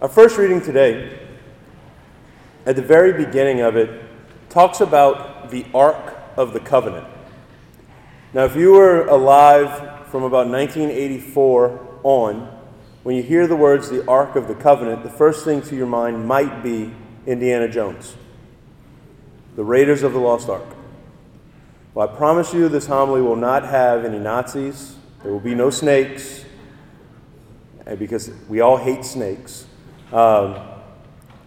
Our first reading today, at the very beginning of it, talks about the Ark of the Covenant. Now, if you were alive from about 1984 on, when you hear the words the Ark of the Covenant, the first thing to your mind might be Indiana Jones, the Raiders of the Lost Ark. Well, I promise you this homily will not have any Nazis, there will be no snakes, because we all hate snakes. Um,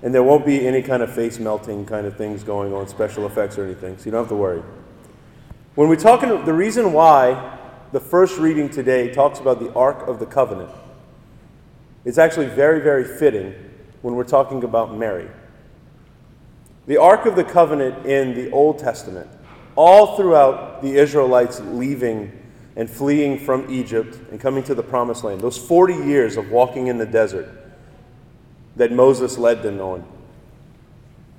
and there won't be any kind of face melting kind of things going on, special effects or anything, so you don't have to worry. When we're talking, the reason why the first reading today talks about the Ark of the Covenant it's actually very, very fitting when we're talking about Mary. The Ark of the Covenant in the Old Testament, all throughout the Israelites leaving and fleeing from Egypt and coming to the Promised Land, those 40 years of walking in the desert that Moses led them on,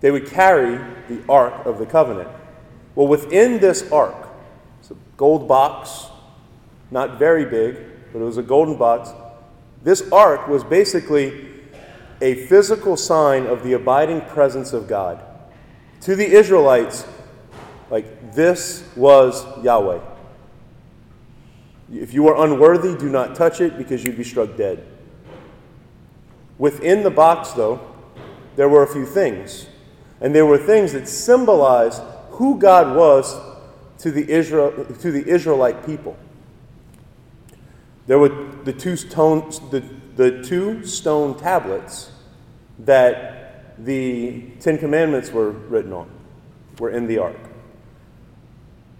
they would carry the Ark of the Covenant. Well, within this Ark, it's a gold box, not very big, but it was a golden box. This Ark was basically a physical sign of the abiding presence of God. To the Israelites, like this was Yahweh. If you are unworthy, do not touch it because you'd be struck dead. Within the box, though, there were a few things. And there were things that symbolized who God was to the, Israel, to the Israelite people. There were the two, stone, the, the two stone tablets that the Ten Commandments were written on, were in the ark.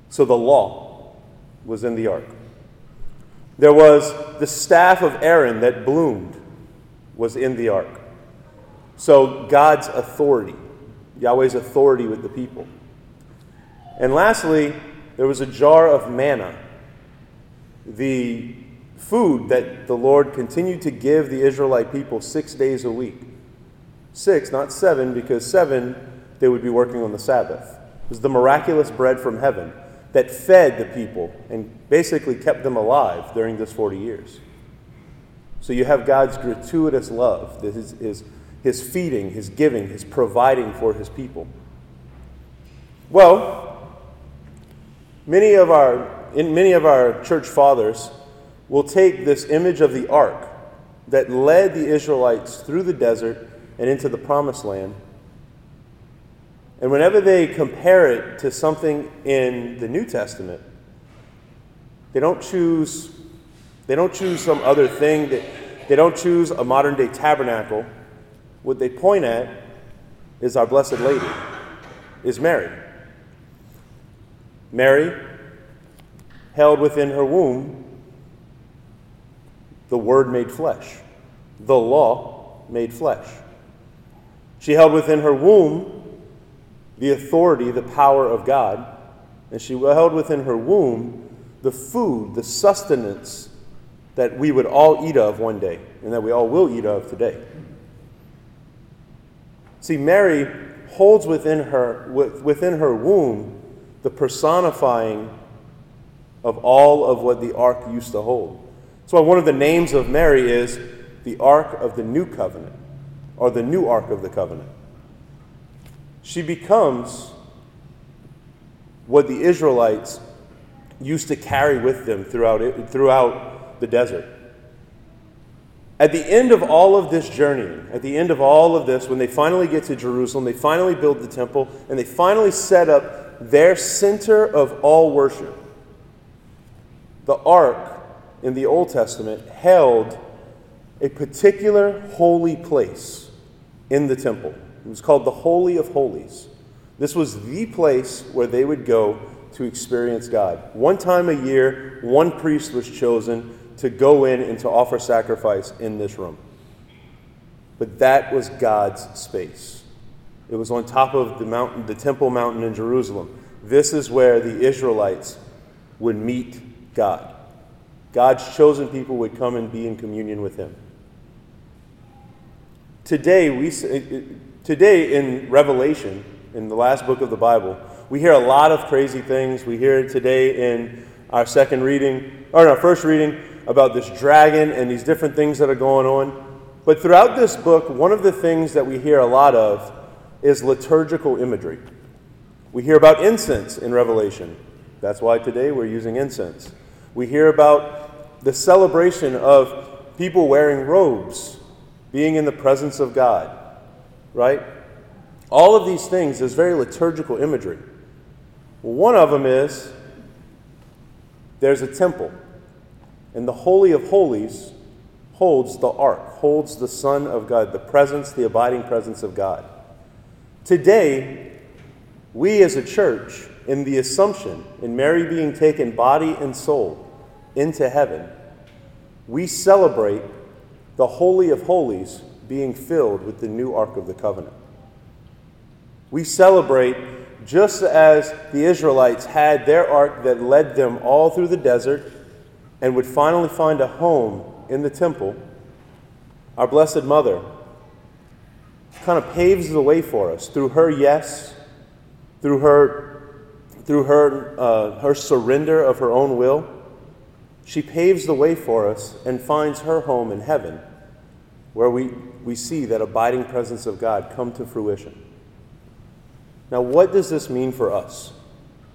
So the law was in the ark. There was the staff of Aaron that bloomed, was in the ark. So God's authority, Yahweh's authority with the people. And lastly, there was a jar of manna, the food that the Lord continued to give the Israelite people six days a week. Six, not seven, because seven they would be working on the Sabbath. It was the miraculous bread from heaven that fed the people and basically kept them alive during this 40 years. So you have God's gratuitous love, his, his, his feeding, his giving, his providing for his people. Well, many of our, in many of our church fathers will take this image of the ark that led the Israelites through the desert and into the promised land and whenever they compare it to something in the New Testament, they don't choose they don't choose some other thing that they don't choose a modern day tabernacle. What they point at is our blessed lady, is Mary. Mary held within her womb the word made flesh, the law made flesh. She held within her womb the authority, the power of God, and she held within her womb the food, the sustenance that we would all eat of one day, and that we all will eat of today. See, Mary holds within her, within her womb the personifying of all of what the ark used to hold. That's why one of the names of Mary is the Ark of the New Covenant, or the New Ark of the Covenant she becomes what the Israelites used to carry with them throughout, it, throughout the desert. At the end of all of this journeying, at the end of all of this, when they finally get to Jerusalem, they finally build the temple, and they finally set up their center of all worship. The ark in the Old Testament held a particular holy place in the temple. It was called the Holy of Holies. This was the place where they would go to experience God. One time a year, one priest was chosen to go in and to offer sacrifice in this room. But that was God's space. It was on top of the mountain, the Temple Mountain in Jerusalem. This is where the Israelites would meet God. God's chosen people would come and be in communion with Him. Today, we Today in Revelation, in the last book of the Bible, we hear a lot of crazy things. We hear it today in our second reading, or in our first reading, about this dragon and these different things that are going on. But throughout this book, one of the things that we hear a lot of is liturgical imagery. We hear about incense in Revelation. That's why today we're using incense. We hear about the celebration of people wearing robes, being in the presence of God, right? All of these things is very liturgical imagery. One of them is there's a temple, and the Holy of Holies holds the ark, holds the Son of God, the presence, the abiding presence of God. Today, we as a church, in the assumption, in Mary being taken body and soul into heaven, we celebrate the Holy of Holies being filled with the new Ark of the Covenant. We celebrate just as the Israelites had their ark that led them all through the desert and would finally find a home in the temple, our Blessed Mother kind of paves the way for us through her yes, through her, through her, uh, her surrender of her own will. She paves the way for us and finds her home in heaven, where we, we see that abiding presence of God come to fruition. Now, what does this mean for us?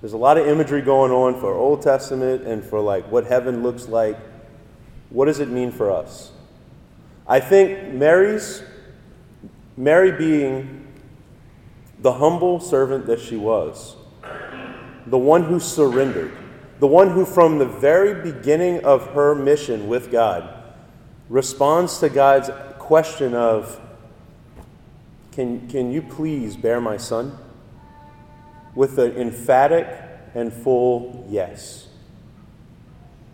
There's a lot of imagery going on for Old Testament and for like what heaven looks like. What does it mean for us? I think Mary's Mary being the humble servant that she was, the one who surrendered, the one who from the very beginning of her mission with God responds to God's question of can, can you please bear my son? With an emphatic and full yes.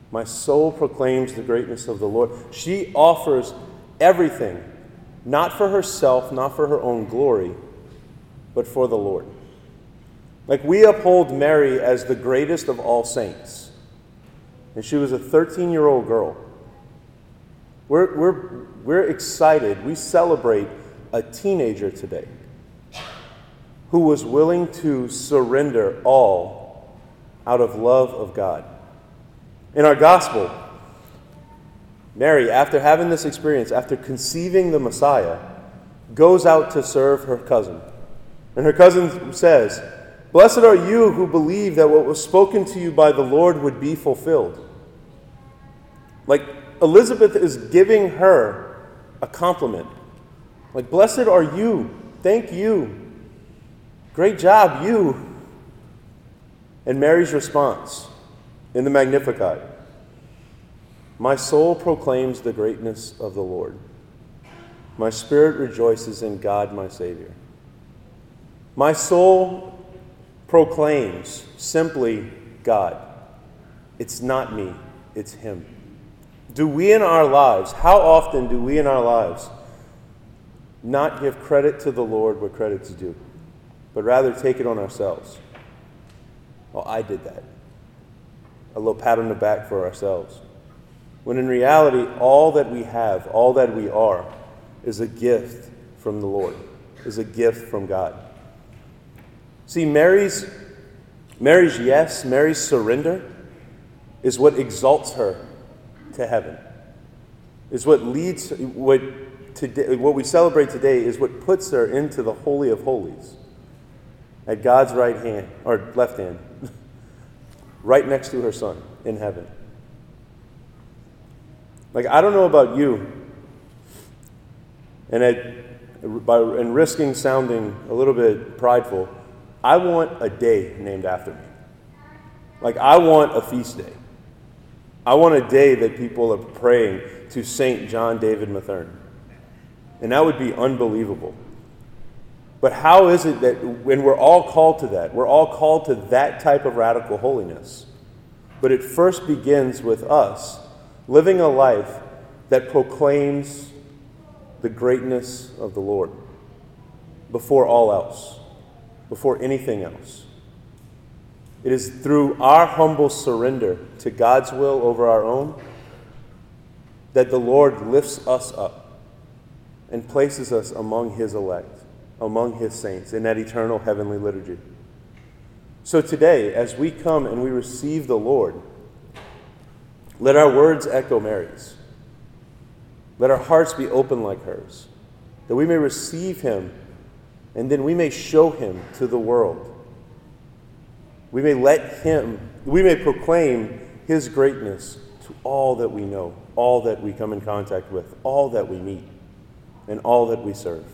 My soul proclaims the greatness of the Lord. She offers everything, not for herself, not for her own glory, but for the Lord. Like we uphold Mary as the greatest of all saints. And she was a 13 year old girl. We're, we're, we're excited. We celebrate a teenager today who was willing to surrender all out of love of God. In our gospel, Mary, after having this experience, after conceiving the Messiah, goes out to serve her cousin. And her cousin says, Blessed are you who believe that what was spoken to you by the Lord would be fulfilled. Like Elizabeth is giving her a compliment. Like, blessed are you. Thank you Great job, you. And Mary's response in the Magnificat My soul proclaims the greatness of the Lord. My spirit rejoices in God, my Savior. My soul proclaims simply God. It's not me, it's Him. Do we in our lives, how often do we in our lives not give credit to the Lord where credit's due? But rather take it on ourselves. Well, I did that. A little pat on the back for ourselves. When in reality, all that we have, all that we are, is a gift from the Lord, is a gift from God. See, Mary's, Mary's yes, Mary's surrender is what exalts her to heaven. Is what leads, what, today, what we celebrate today is what puts her into the Holy of Holies at God's right hand, or left hand, right next to her son in heaven. Like, I don't know about you, and at, by, and risking sounding a little bit prideful, I want a day named after me. Like, I want a feast day. I want a day that people are praying to St. John David Mathern. And that would be unbelievable. But how is it that when we're all called to that, we're all called to that type of radical holiness? But it first begins with us living a life that proclaims the greatness of the Lord before all else, before anything else. It is through our humble surrender to God's will over our own that the Lord lifts us up and places us among His elect among his saints in that eternal heavenly liturgy. So today, as we come and we receive the Lord, let our words echo Mary's. Let our hearts be open like hers, that we may receive him and then we may show him to the world. We may let him, we may proclaim his greatness to all that we know, all that we come in contact with, all that we meet, and all that we serve.